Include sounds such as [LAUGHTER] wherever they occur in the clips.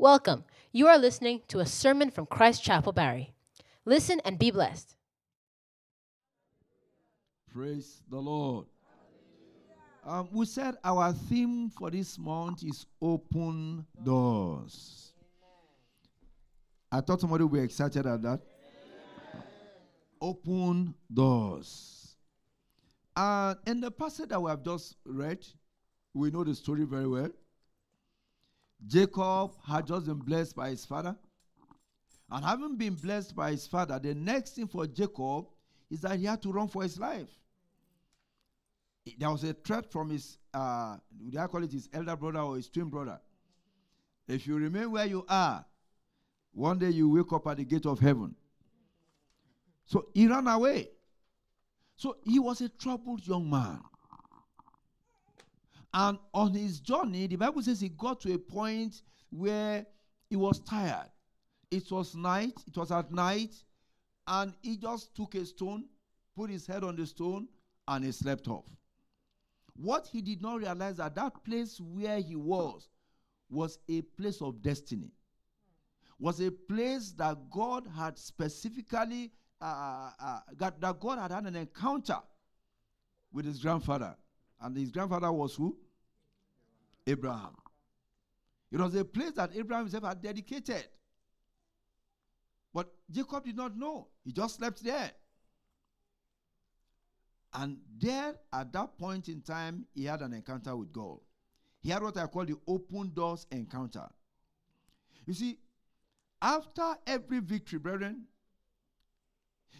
Welcome. You are listening to a sermon from Christ Chapel Barrie. Listen and be blessed. Praise the Lord. Um, we said our theme for this month is open doors. I thought somebody would be excited at that. Open doors. And in the passage that we have just read, we know the story very well. Jacob had just been blessed by his father. And having been blessed by his father, the next thing for Jacob is that he had to run for his life. There was a threat from his, uh, I call it his elder brother or his twin brother? If you remain where you are, one day you wake up at the gate of heaven. So he ran away. So he was a troubled young man. And on his journey, the Bible says he got to a point where he was tired. It was night, it was at night, and he just took a stone, put his head on the stone, and he slept off. What he did not realize that that place where he was was a place of destiny, was a place that God had specifically, uh, uh, got, that God had had an encounter with his grandfather. And his grandfather was who? Abraham. It was a place that Abraham himself had dedicated. But Jacob did not know. He just slept there. And there, at that point in time, he had an encounter with God. He had what I call the open doors encounter. You see, after every victory, brethren,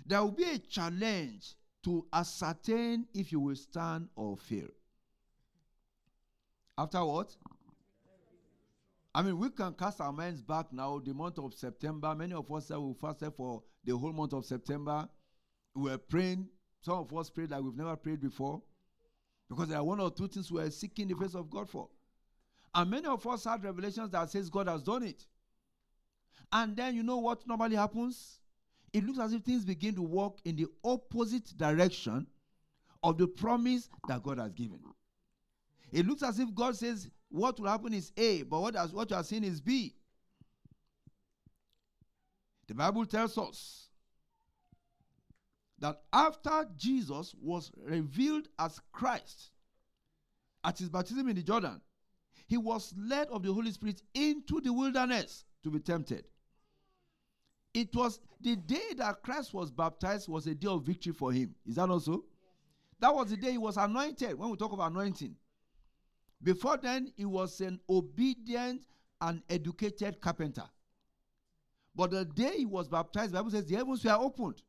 there will be a challenge to ascertain if you will stand or fail. After what? I mean, we can cast our minds back now, the month of September. Many of us said we fasted for the whole month of September. We were praying. Some of us prayed like we've never prayed before. Because there are one or two things we are seeking the face of God for. And many of us had revelations that says God has done it. And then you know what normally happens? It looks as if things begin to walk in the opposite direction of the promise that God has given. It looks as if God says what will happen is A, but what, has, what you are seeing is B. The Bible tells us that after Jesus was revealed as Christ at his baptism in the Jordan, he was led of the Holy Spirit into the wilderness to be tempted. It was the day that Christ was baptized was a day of victory for him. Is that also? That was the day he was anointed. When we talk of anointing, before then, he was an obedient and educated carpenter. But the day he was baptized, the Bible says the heavens were opened.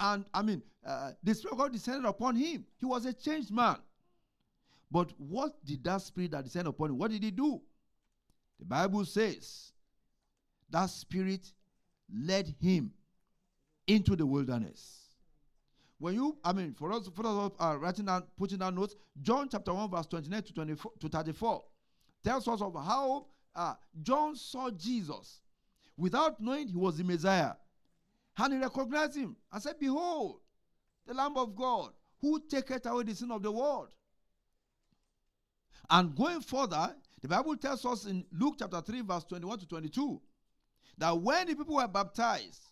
And I mean, uh, the Spirit of God descended upon him. He was a changed man. But what did that Spirit that descended upon him, what did he do? The Bible says that Spirit led him into the wilderness. When you, I mean, for us, for us uh, writing down, putting down notes, John chapter 1, verse 29 to, 24, to 34 tells us of how uh, John saw Jesus without knowing he was the Messiah. And he recognized him and said, Behold, the Lamb of God, who taketh away the sin of the world. And going further, the Bible tells us in Luke chapter 3, verse 21 to 22, that when the people were baptized,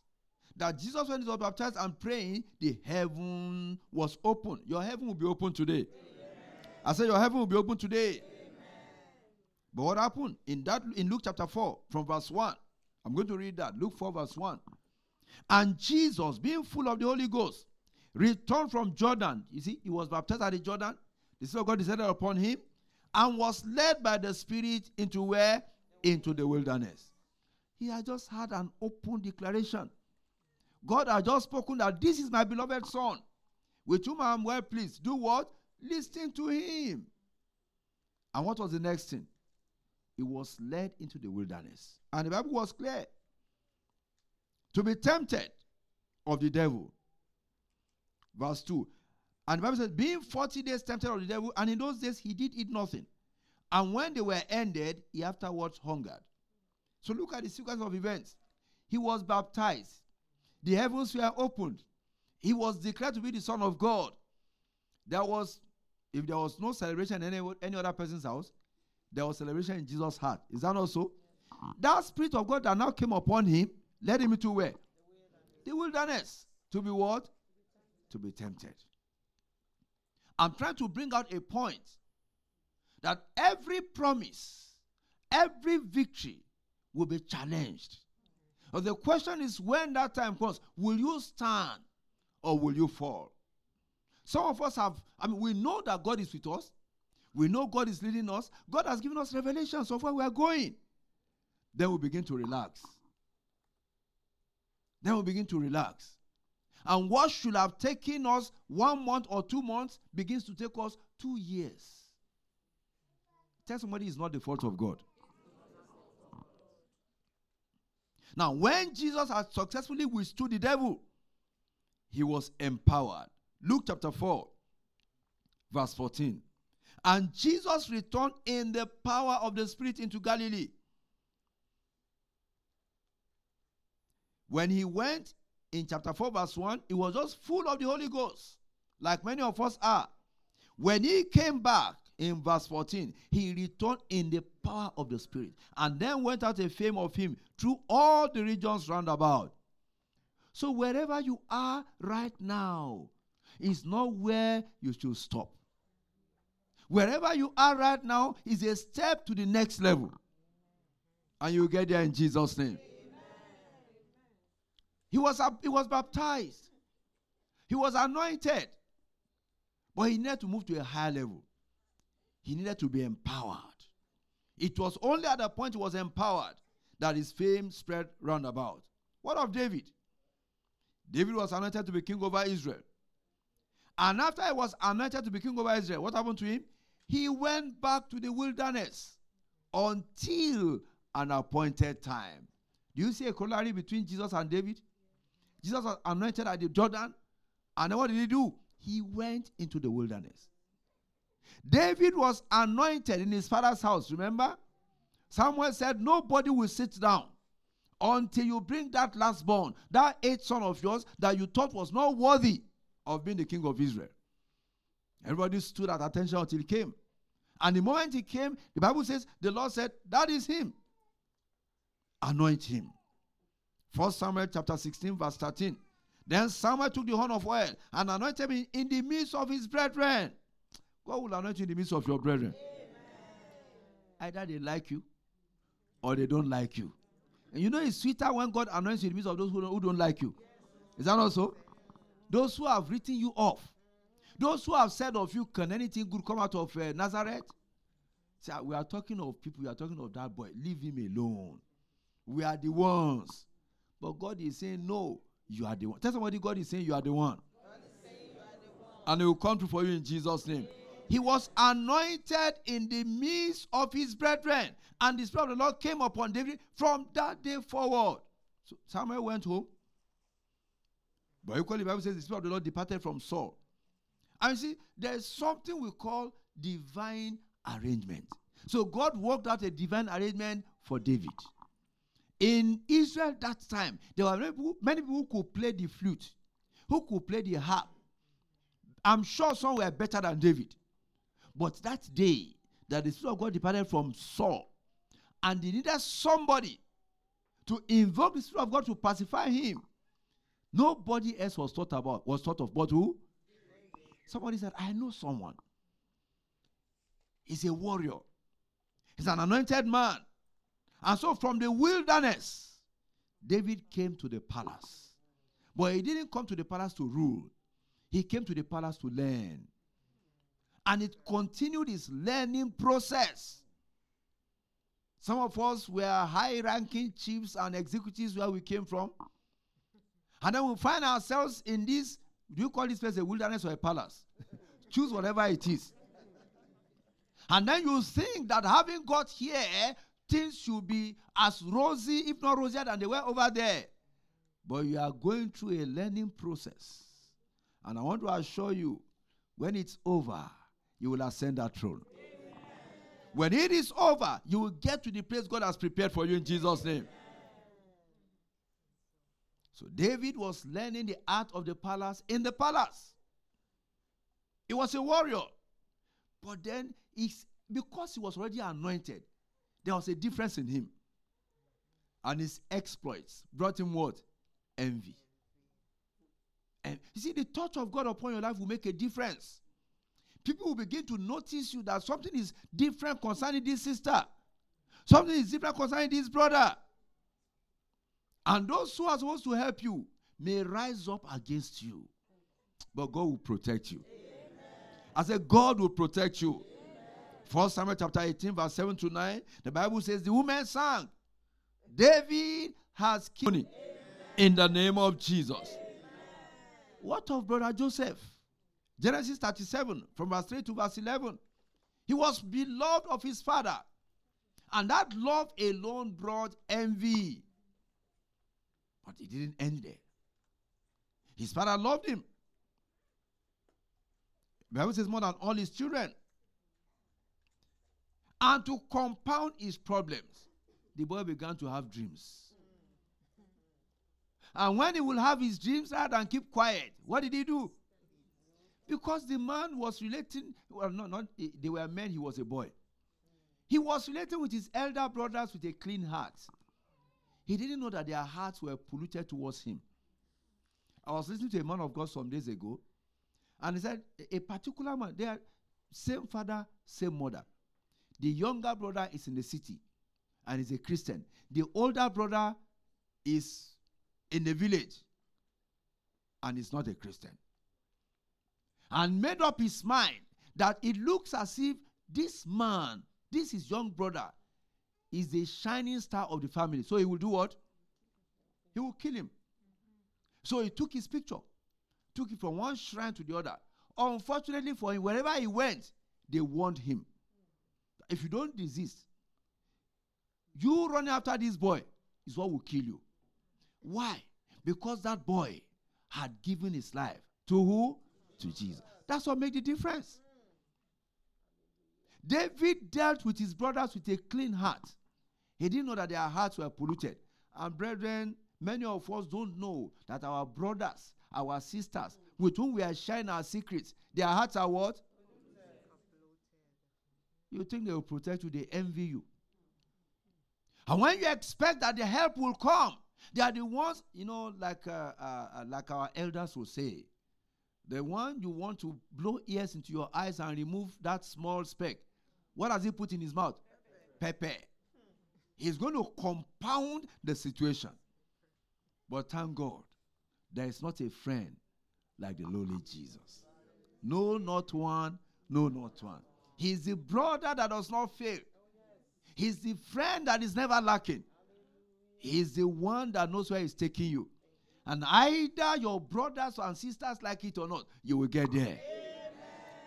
that Jesus, when he was baptized and praying, the heaven was open. Your heaven will be open today. Amen. I said, Your heaven will be open today. Amen. But what happened? In that in Luke chapter 4, from verse 1. I'm going to read that. Luke 4, verse 1. And Jesus, being full of the Holy Ghost, returned from Jordan. You see, he was baptized at the Jordan. The Spirit of God descended upon him and was led by the Spirit into where? Into the wilderness. He had just had an open declaration. God has just spoken that this is my beloved son, with whom I am well pleased. Do what? Listen to him. And what was the next thing? He was led into the wilderness. And the Bible was clear to be tempted of the devil. Verse 2. And the Bible says, being 40 days tempted of the devil, and in those days he did eat nothing. And when they were ended, he afterwards hungered. So look at the sequence of events. He was baptized the heavens were opened. He was declared to be the Son of God. There was, if there was no celebration in any, any other person's house, there was celebration in Jesus' heart. Is that not so? That Spirit of God that now came upon him led him to where? The wilderness. To be what? To be tempted. I'm trying to bring out a point that every promise, every victory will be challenged. The question is when that time comes, will you stand or will you fall? Some of us have, I mean, we know that God is with us. We know God is leading us. God has given us revelations of where we are going. Then we begin to relax. Then we begin to relax. And what should have taken us one month or two months begins to take us two years. Tell somebody it's not the fault of God. Now, when Jesus had successfully withstood the devil, he was empowered. Luke chapter 4, verse 14. And Jesus returned in the power of the Spirit into Galilee. When he went in chapter 4, verse 1, he was just full of the Holy Ghost, like many of us are. When he came back in verse 14, he returned in the power of the Spirit, and then went out a fame of him through all the regions round about. So, wherever you are right now, is not where you should stop. Wherever you are right now is a step to the next level. And you get there in Jesus' name. He was, he was baptized. He was anointed. But he needed to move to a higher level. He needed to be empowered. It was only at the point he was empowered that his fame spread round about. What of David? David was anointed to be king over Israel. And after he was anointed to be king over Israel, what happened to him? He went back to the wilderness until an appointed time. Do you see a corollary between Jesus and David? Jesus was anointed at the Jordan, and then what did he do? He went into the wilderness. David was anointed in his father's house, remember? Samuel said, Nobody will sit down until you bring that last born, that eighth son of yours that you thought was not worthy of being the king of Israel. Everybody stood at attention until he came. And the moment he came, the Bible says, the Lord said, That is him. Anoint him. First Samuel chapter 16, verse 13. Then Samuel took the horn of oil and anointed him in the midst of his brethren. God will anoint you in the midst of your brethren. Amen. Either they like you or they don't like you. And you know it's sweeter when God anoints you in the midst of those who don't, who don't like you. Is that not so? Those who have written you off. Those who have said of you, can anything good come out of uh, Nazareth? See, we are talking of people, we are talking of that boy. Leave him alone. We are the ones. But God is saying, No, you are the one. Tell somebody, God is saying, You are the one. Are the one. And He will come through for you in Jesus' name. He was anointed in the midst of his brethren. And the Spirit of the Lord came upon David from that day forward. So Samuel went home. But equally, the Bible says the Spirit of the Lord departed from Saul. And you see, there's something we call divine arrangement. So God worked out a divine arrangement for David. In Israel that time, there were many people, many people who could play the flute, who could play the harp. I'm sure some were better than David. But that day that the Spirit of God departed from Saul, and he needed somebody to invoke the Spirit of God to pacify him. Nobody else was thought about, was thought of, but who? Somebody said, I know someone. He's a warrior. He's an anointed man. And so from the wilderness, David came to the palace. But he didn't come to the palace to rule. He came to the palace to learn. And it continued its learning process. Some of us were high ranking chiefs and executives where we came from. And then we find ourselves in this do you call this place a wilderness or a palace? [LAUGHS] Choose whatever it is. And then you think that having got here, things should be as rosy, if not rosier, than they were over there. But you are going through a learning process. And I want to assure you, when it's over, you will ascend that throne. Amen. When it is over, you will get to the place God has prepared for you in Jesus' name. So David was learning the art of the palace in the palace. He was a warrior. But then he because he was already anointed, there was a difference in him. And his exploits brought him what? Envy. And you see, the touch of God upon your life will make a difference. People will begin to notice you that something is different concerning this sister, something is different concerning this brother. And those who are supposed to help you may rise up against you, but God will protect you. Amen. I said, God will protect you. First Samuel chapter 18, verse 7 to 9, the Bible says, The woman sang, David has killed in the name of Jesus. Amen. What of brother Joseph? Genesis 37, from verse 3 to verse 11. He was beloved of his father, and that love alone brought envy. But it didn't end there. His father loved him. The Bible says more than all his children. And to compound his problems, the boy began to have dreams. And when he will have his dreams rather than keep quiet, what did he do? Because the man was relating, well, no, not eh, they were men, he was a boy. He was relating with his elder brothers with a clean heart. He didn't know that their hearts were polluted towards him. I was listening to a man of God some days ago, and he said, A particular man, they are same father, same mother. The younger brother is in the city and is a Christian. The older brother is in the village and is not a Christian. And made up his mind that it looks as if this man, this his young brother, is the shining star of the family. So he will do what? He will kill him. So he took his picture, took it from one shrine to the other. Unfortunately for him, wherever he went, they warned him. If you don't desist, you running after this boy is what will kill you. Why? Because that boy had given his life to who? To Jesus. That's what made the difference. David dealt with his brothers with a clean heart. He didn't know that their hearts were polluted. And brethren, many of us don't know that our brothers, our sisters, with whom we are sharing our secrets, their hearts are what? You think they will protect you, they envy you. And when you expect that the help will come, they are the ones, you know, like uh, uh, uh, like our elders will say, the one you want to blow ears into your eyes and remove that small speck. What does he put in his mouth? Pepper. Pepper. He's going to compound the situation. But thank God, there is not a friend like the lowly Jesus. No, not one. No, not one. He's the brother that does not fail. He's the friend that is never lacking. He's the one that knows where he's taking you. And either your brothers and sisters like it or not, you will get there. Amen.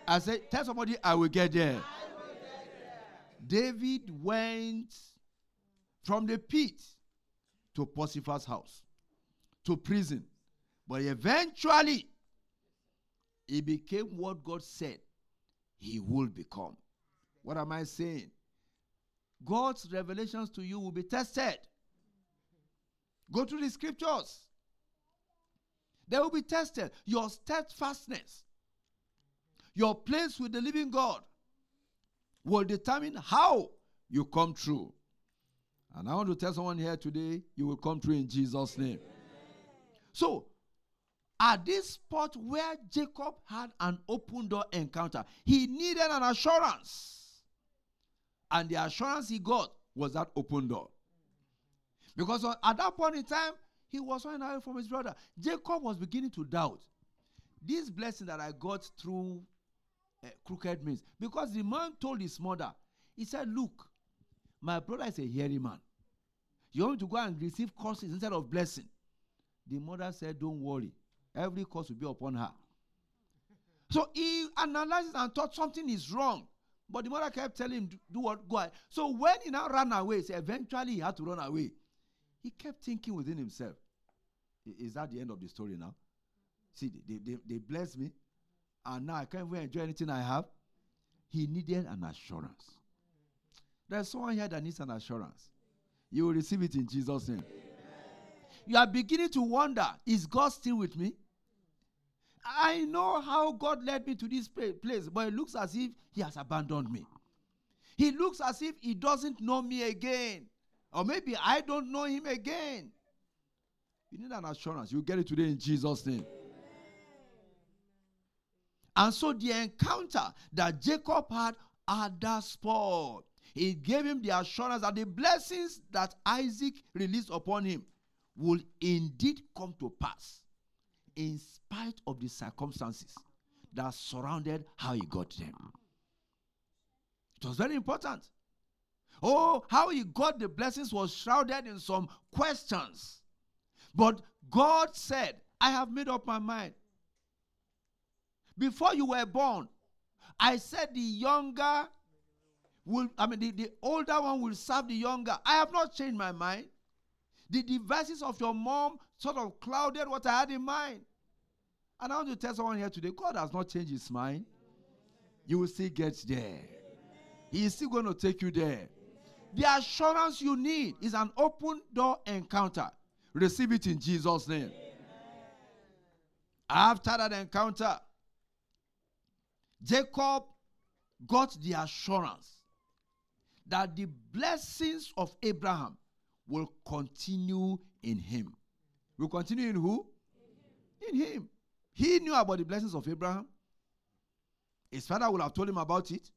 I say, tell somebody, I will get there. Will get there. David went from the pit to Potiphar's house, to prison. But eventually, he became what God said he would become. What am I saying? God's revelations to you will be tested. Go to the scriptures. They will be tested. Your steadfastness, your place with the living God will determine how you come through. And I want to tell someone here today, you will come through in Jesus' name. So, at this spot where Jacob had an open door encounter, he needed an assurance. And the assurance he got was that open door. Because at that point in time, he was running away from his brother. Jacob was beginning to doubt this blessing that I got through uh, crooked means. Because the man told his mother, he said, Look, my brother is a hairy man. You want me to go and receive curses instead of blessing? The mother said, Don't worry. Every curse will be upon her. So he analyzed and thought something is wrong. But the mother kept telling him, do, do what? Go ahead. So when he now ran away, so eventually he had to run away. He kept thinking within himself, is that the end of the story now? See, they, they, they blessed me, and now I can't even enjoy anything I have. He needed an assurance. There's someone here that needs an assurance. You will receive it in Jesus' name. Amen. You are beginning to wonder is God still with me? I know how God led me to this place, but it looks as if He has abandoned me. He looks as if he doesn't know me again. Or maybe I don't know him again. You need an assurance. You get it today in Jesus' name. And so the encounter that Jacob had at that spot, he gave him the assurance that the blessings that Isaac released upon him will indeed come to pass in spite of the circumstances that surrounded how he got them. It was very important. Oh, how he got the blessings was shrouded in some questions. But God said, I have made up my mind. Before you were born, I said the younger will, I mean, the, the older one will serve the younger. I have not changed my mind. The devices of your mom sort of clouded what I had in mind. And I want to tell someone here today God has not changed his mind. You will still get there. He is still going to take you there. The assurance you need is an open door encounter. Receive it in Jesus' name. After that encounter, Jacob got the assurance that the blessings of Abraham will continue in him. Will continue in who? In him. He knew about the blessings of Abraham. His father would have told him about it.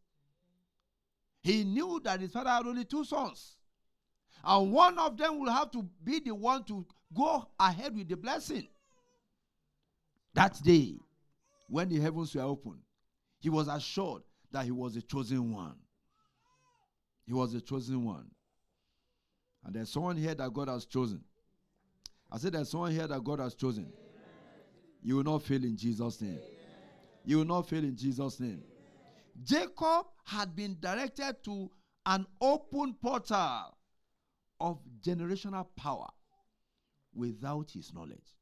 He knew that his father had only two sons. And one of them will have to be the one to go ahead with the blessing. That day, when the heavens were opened, he was assured that he was the chosen one. He was the chosen one. And there's someone here that God has chosen. I said there's someone here that God has chosen. Amen. You will not fail in Jesus' name. Amen. You will not fail in Jesus' name. Jacob had been directed to an open portal of generational power without his knowledge.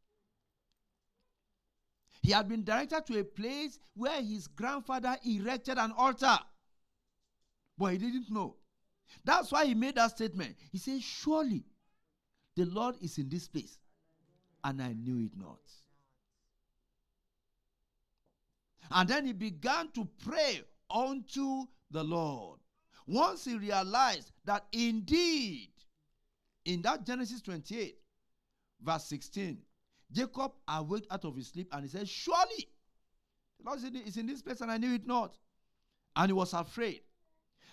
He had been directed to a place where his grandfather erected an altar, but he didn't know. That's why he made that statement. He said, Surely the Lord is in this place, and I knew it not. And then he began to pray unto the Lord. Once he realized that indeed, in that Genesis 28, verse 16, Jacob awoke out of his sleep and he said, Surely the Lord is in this place and I knew it not. And he was afraid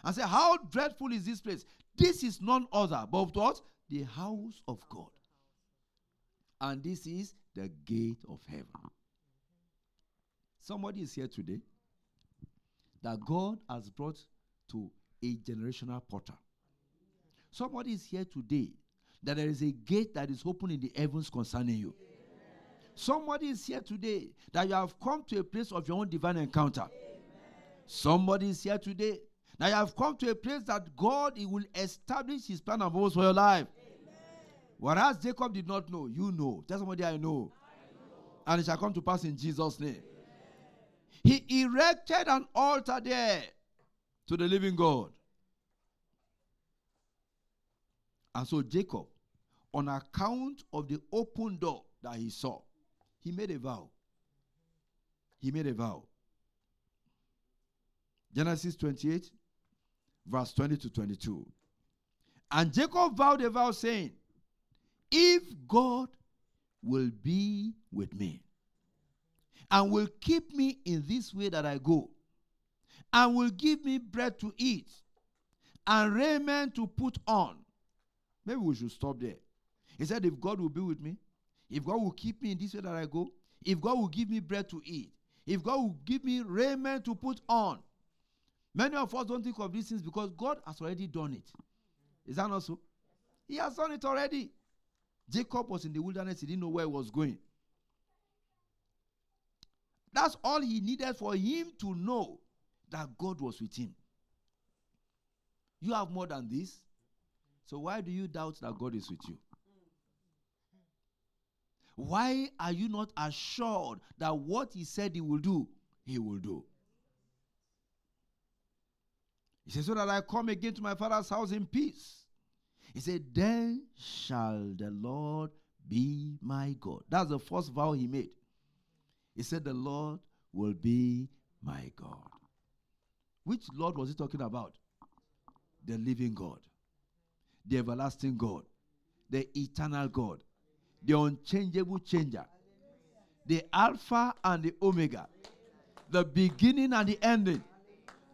and said, How dreadful is this place? This is none other but what? The house of God. And this is the gate of heaven. Somebody is here today that God has brought to a generational portal. Somebody is here today that there is a gate that is open in the heavens concerning you. Somebody is here today that you have come to a place of your own divine encounter. Amen. Somebody is here today that you have come to a place that God he will establish his plan and purpose for your life. Amen. Whereas Jacob did not know, you know. Tell somebody I know. I know. And it shall come to pass in Jesus' name. He erected an altar there to the living God. And so Jacob, on account of the open door that he saw, he made a vow. He made a vow. Genesis 28, verse 20 to 22. And Jacob vowed a vow, saying, If God will be with me and will keep me in this way that I go, and will give me bread to eat and raiment to put on. Maybe we should stop there. He said, If God will be with me, if God will keep me in this way that I go, if God will give me bread to eat, if God will give me raiment to put on. Many of us don't think of these things because God has already done it. Is that not so? He has done it already. Jacob was in the wilderness, he didn't know where he was going. That's all he needed for him to know that God was with him. You have more than this. So why do you doubt that God is with you? Why are you not assured that what he said he will do, he will do? He said, So that I come again to my father's house in peace. He said, Then shall the Lord be my God. That's the first vow he made. He said, The Lord will be my God. Which Lord was he talking about? the living God, the everlasting God, the eternal God, the unchangeable changer, the Alpha and the Omega, the beginning and the ending,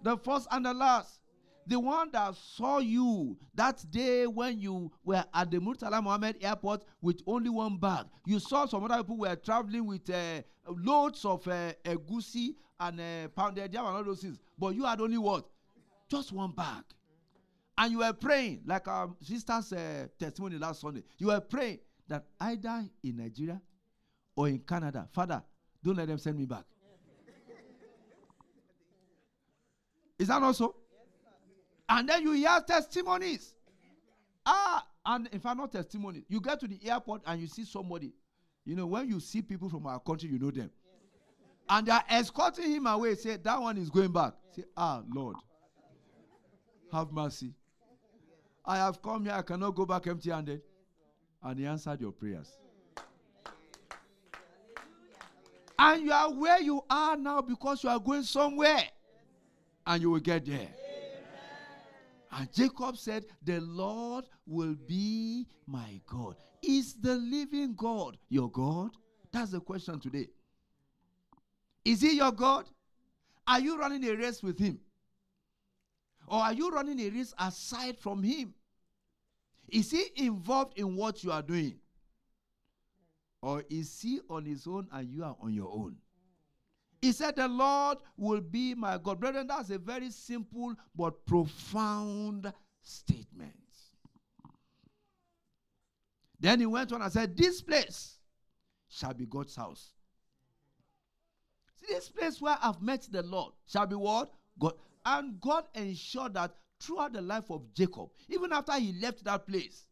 the first and the last, the one that saw you that day when you were at the Murtala Muhammed airport with only one bag. You saw some other people were traveling with uh, loads of uh, egusi and uh, pounded yam and all those things. But you had only what? Just one bag. And you were praying, like our sister's uh, testimony last Sunday. You were praying that either in Nigeria or in Canada, Father, don't let them send me back. Is that not so? And then you hear testimonies. Ah, and if I'm not testimony, you get to the airport and you see somebody. You know, when you see people from our country, you know them. And they are escorting him away. Say, that one is going back. Say, ah, Lord, have mercy. I have come here, I cannot go back empty handed. And he answered your prayers. And you are where you are now because you are going somewhere. And you will get there. And Jacob said, The Lord will be my God. Is the living God your God? That's the question today. Is he your God? Are you running a race with him? Or are you running a race aside from him? Is he involved in what you are doing? Or is he on his own and you are on your own? He said, The Lord will be my God. Brethren, that's a very simple but profound statement. Then he went on and said, This place shall be God's house. See, this place where I've met the Lord shall be what? God. And God ensured that throughout the life of Jacob, even after he left that place,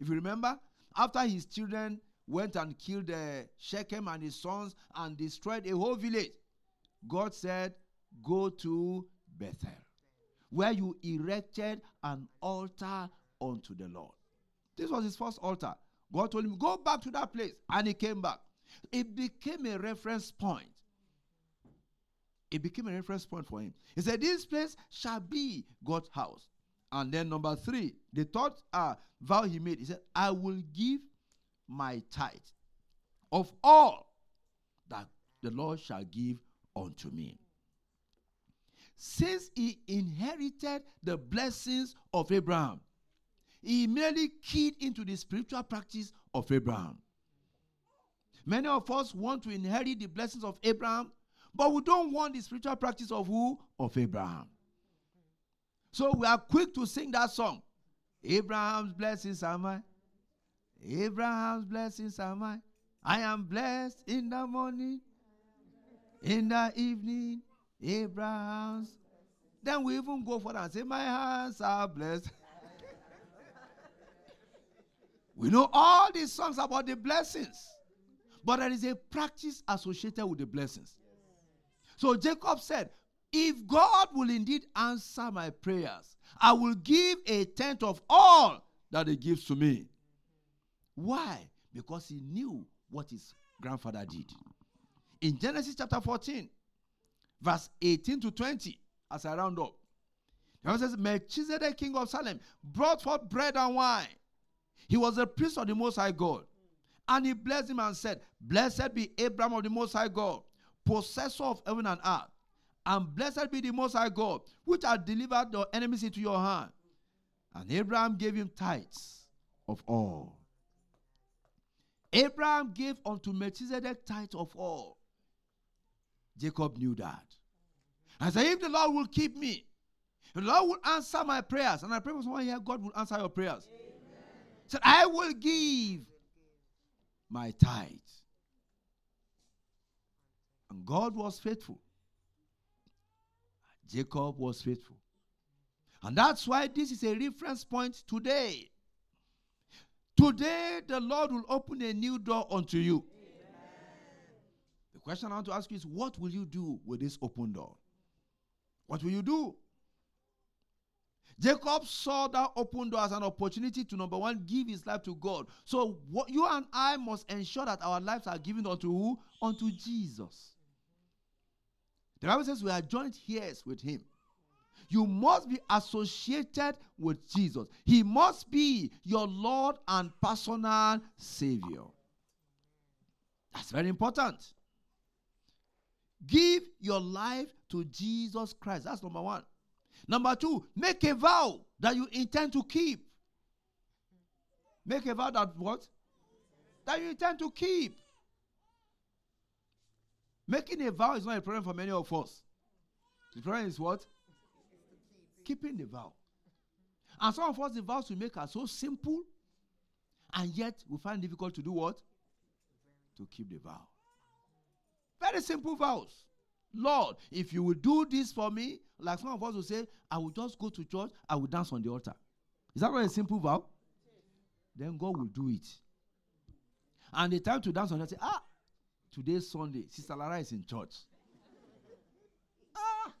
if you remember, after his children went and killed uh, Shechem and his sons and destroyed a whole village, God said, Go to Bethel, where you erected an altar unto the Lord. This was his first altar. God told him, Go back to that place. And he came back. It became a reference point. It became a reference point for him. He said, This place shall be God's house. And then number three, the third uh, vow he made, he said, I will give my tithe of all that the Lord shall give unto me. Since he inherited the blessings of Abraham, he immediately keyed into the spiritual practice of Abraham. Many of us want to inherit the blessings of Abraham, but we don't want the spiritual practice of who? Of Abraham. So we are quick to sing that song. Abraham's blessings are mine. Abraham's blessings are mine. I am blessed in the morning in the evening, Abraham's. Then we even go for that and say, My hands are blessed. [LAUGHS] we know all these songs about the blessings, but there is a practice associated with the blessings. So Jacob said, If God will indeed answer my prayers, I will give a tenth of all that he gives to me. Why? Because he knew what his grandfather did in Genesis chapter 14, verse 18 to 20, as I round up. The Bible says, Melchizedek, king of Salem, brought forth bread and wine. He was a priest of the Most High God. And he blessed him and said, Blessed be Abraham of the Most High God, possessor of heaven and earth. And blessed be the Most High God, which hath delivered your enemies into your hand. And Abraham gave him tithes of all. Abraham gave unto Melchizedek tithes of all. Jacob knew that. I said, if the Lord will keep me, the Lord will answer my prayers. And I pray for someone here, God will answer your prayers. Said, I will give my tithe. And God was faithful. Jacob was faithful. And that's why this is a reference point today. Today, the Lord will open a new door unto you question I want to ask you is what will you do with this open door? What will you do? Jacob saw that open door as an opportunity to number one, give his life to God. So what you and I must ensure that our lives are given unto who? Unto Jesus. The Bible says we are joint heirs with him. You must be associated with Jesus. He must be your Lord and personal Savior. That's very important. Give your life to Jesus Christ. That's number one. Number two, make a vow that you intend to keep. Make a vow that what? That you intend to keep. Making a vow is not a problem for many of us. The problem is what? Keeping the vow. And some of us, the vows we make are so simple, and yet we find difficult to do what? To keep the vow. Very simple vows. Lord, if you will do this for me, like some of us will say, I will just go to church, I will dance on the altar. Is that not a simple vow? Then God will do it. And the time to dance on the altar, ah, today's Sunday, Sister Lara is in church. ah,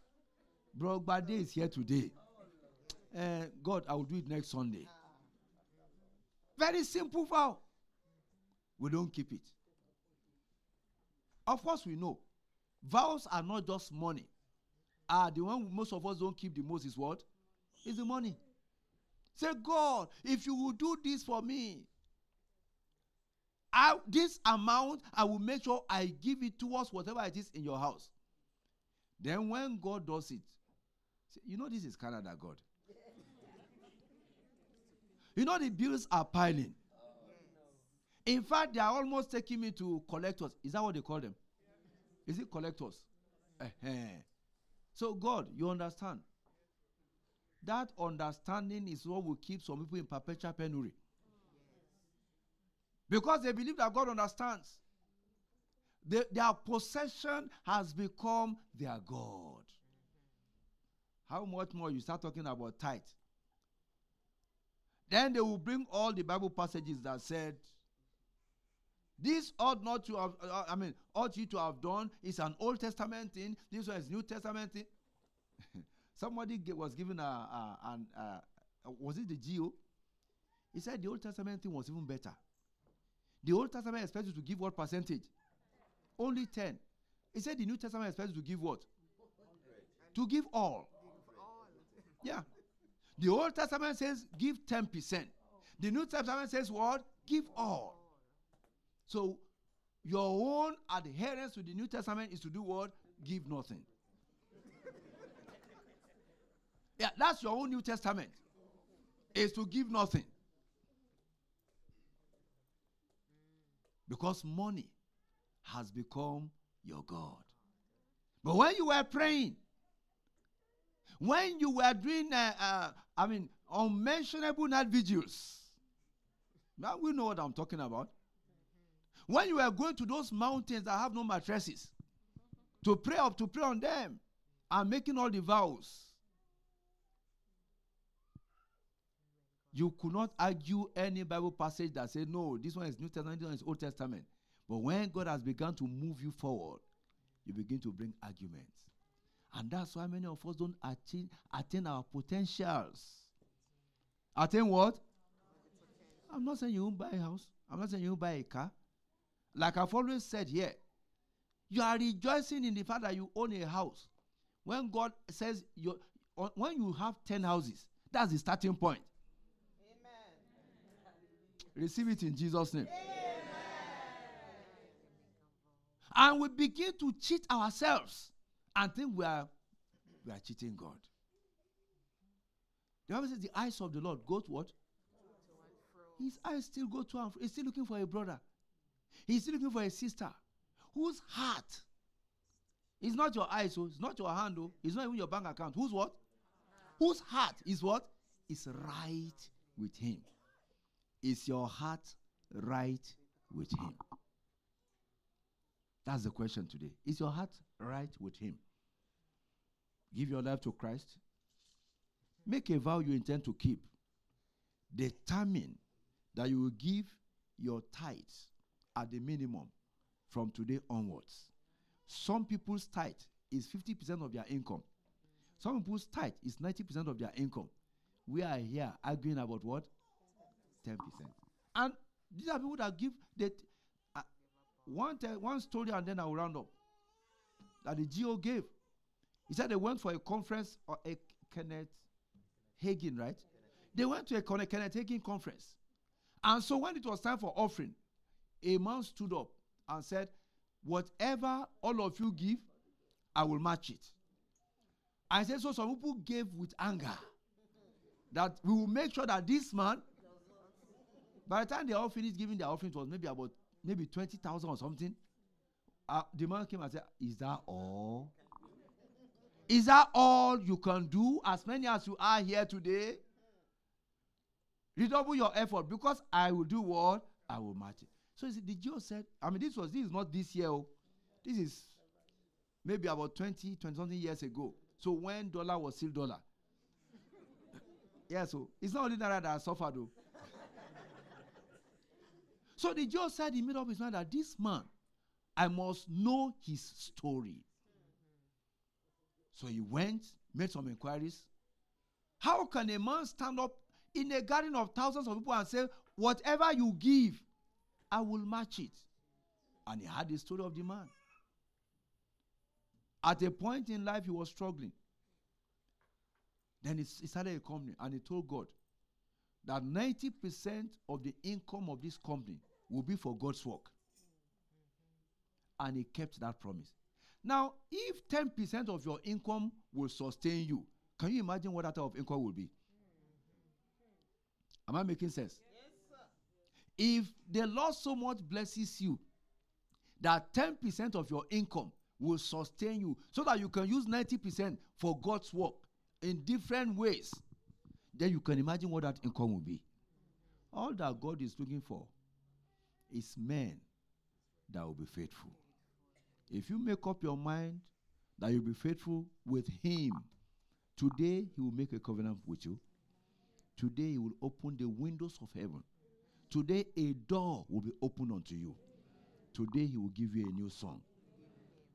Bro Bade is here today. Uh, God, I will do it next Sunday. Very simple vow. We don't keep it. Of course, we know vows are not just money. Ah, the one most of us don't keep the most is what? Is the money. Say, God, if you will do this for me, I, this amount, I will make sure I give it towards whatever it is in your house. Then when God does it, say, you know this is Canada, God. [LAUGHS] you know the bills are piling. In fact, they are almost taking me to collectors. Is that what they call them? Is it collectors? Uh-huh. So, God, you understand. That understanding is what will keep some people in perpetual penury. Because they believe that God understands. Their possession has become their God. How much more you start talking about tithe? Then they will bring all the Bible passages that said, this ought not to have, uh, I mean, ought you to have done is an Old Testament thing. This one is New Testament thing. [LAUGHS] Somebody was given a, a an, uh, was it the GO? He said the Old Testament thing was even better. The Old Testament expects you to give what percentage? Only 10. He said the New Testament expects you to give what? 100. To give all. Yeah. The Old Testament says give 10%. The New Testament says what? Give all. So your own adherence to the New Testament is to do what? Give nothing. [LAUGHS] yeah, that's your own New Testament. Is to give nothing. Because money has become your God. But when you were praying, when you were doing, uh, uh, I mean, unmentionable night vigils, now we know what I'm talking about. When you are going to those mountains that have no mattresses to pray up, to pray on them, and making all the vows, you could not argue any Bible passage that said, no, this one is New Testament, this one is Old Testament. But when God has begun to move you forward, you begin to bring arguments. And that's why many of us don't attain, attain our potentials. Attain what? I'm not saying you won't buy a house. I'm not saying you won't buy a car. Like I've always said here, you are rejoicing in the fact that you own a house. When God says you when you have 10 houses, that's the starting point. Amen. Receive it in Jesus' name. Amen. And we begin to cheat ourselves and think we are we are cheating God. The Bible says the eyes of the Lord go to what? His eyes still go to and He's still looking for a brother. He's looking for a sister whose heart is not your eyes, so it's not your hand, oh. it's not even your bank account. Whose what? Whose heart is what? Is right with him. Is your heart right with him? That's the question today. Is your heart right with him? Give your life to Christ. Make a vow you intend to keep. Determine that you will give your tithes at the minimum from today onwards. Some people's tithe is 50% of their income. Some people's tithe is 90% of their income. We are here arguing about what? 10%. And these are people that give that uh, one, one story and then I will round up. That the GO gave. He said they went for a conference or a Kenneth Hagin, right? They went to a Kenneth Hagin conference. And so when it was time for offering, a man stood up and said, Whatever all of you give, I will match it. I said, So some people gave with anger that we will make sure that this man, by the time they all finished giving their offering, it was maybe about maybe 20,000 or something. Uh, the man came and said, Is that all? Is that all you can do? As many as you are here today? Redouble your effort because I will do what? I will match it. So see, the Jew said, I mean, this was this is not this year. Oh. This is maybe about 20, 20 something years ago. So when dollar was still dollar. [LAUGHS] yeah, oh. so it's not only that I suffered though. Oh. [LAUGHS] so the Jew said he made up his mind that this man, I must know his story. So he went, made some inquiries. How can a man stand up in a garden of thousands of people and say, Whatever you give, I will match it. And he had the story of the man. At a point in life, he was struggling. Then he, started a company and he told God that 90% of the income of this company will be for God's work. And he kept that promise. Now, if 10% of your income will sustain you, can you imagine what that type of income will be? Am I making sense? If the Lord so much blesses you that 10% of your income will sustain you so that you can use 90% for God's work in different ways, then you can imagine what that income will be. All that God is looking for is men that will be faithful. If you make up your mind that you'll be faithful with Him, today He will make a covenant with you. Today He will open the windows of heaven. Today a door will be opened unto you. Today He will give you a new song.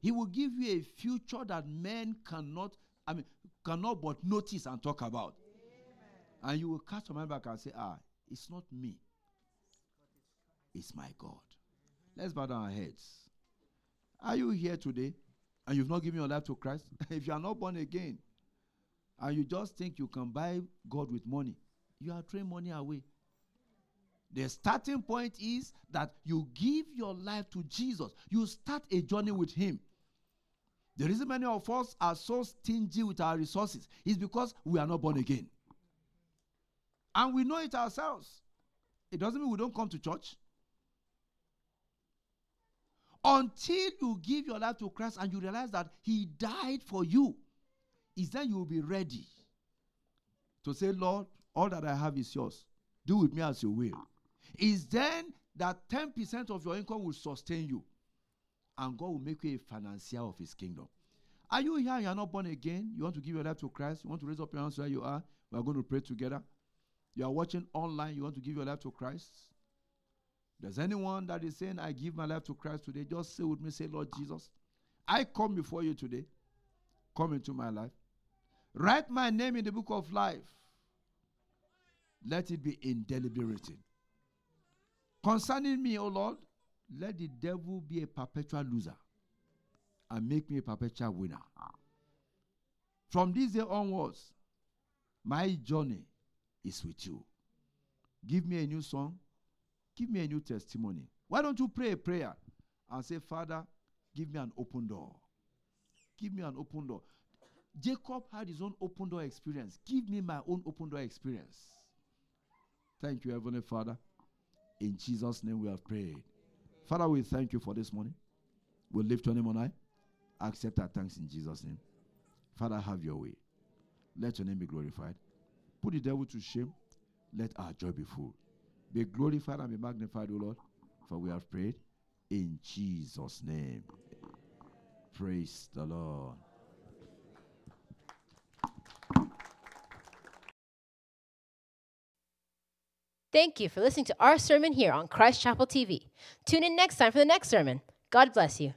He will give you a future that men cannot, I mean, cannot but notice and talk about. Amen. And you will cast your mind back and say, Ah, it's not me. It's my God. Let's bow down our heads. Are you here today and you've not given your life to Christ? [LAUGHS] if you are not born again and you just think you can buy God with money, you are throwing money away. The starting point is that you give your life to Jesus. You start a journey with Him. The reason many of us are so stingy with our resources is because we are not born again. And we know it ourselves. It doesn't mean we don't come to church. Until you give your life to Christ and you realize that He died for you, is then you will be ready to say, Lord, all that I have is yours. Do with me as you will. Is then that 10% of your income will sustain you. And God will make you a financier of his kingdom. Are you here? You are not born again. You want to give your life to Christ. You want to raise up your hands where you are. We are going to pray together. You are watching online. You want to give your life to Christ. There's anyone that is saying, I give my life to Christ today, just say with me, say, Lord Jesus, I come before you today. Come into my life. Write my name in the book of life let it be indelibly written. Concerning me, O Lord, let the devil be a perpetual loser and make me a perpetual winner. From this day onwards, my journey is with you. Give me a new song. Give me a new testimony. Why don't you pray a prayer and say, Father, give me an open door? Give me an open door. Jacob had his own open door experience. Give me my own open door experience. Thank you, Heavenly Father. In Jesus' name we have prayed. Father, we thank you for this morning. We lift your name on high. Accept our thanks in Jesus' name. Father, have your way. Let your name be glorified. Put the devil to shame. Let our joy be full. Be glorified and be magnified, O Lord, for we have prayed in Jesus' name. Praise the Lord. Thank you for listening to our sermon here on Christ Chapel TV. Tune in next time for the next sermon. God bless you.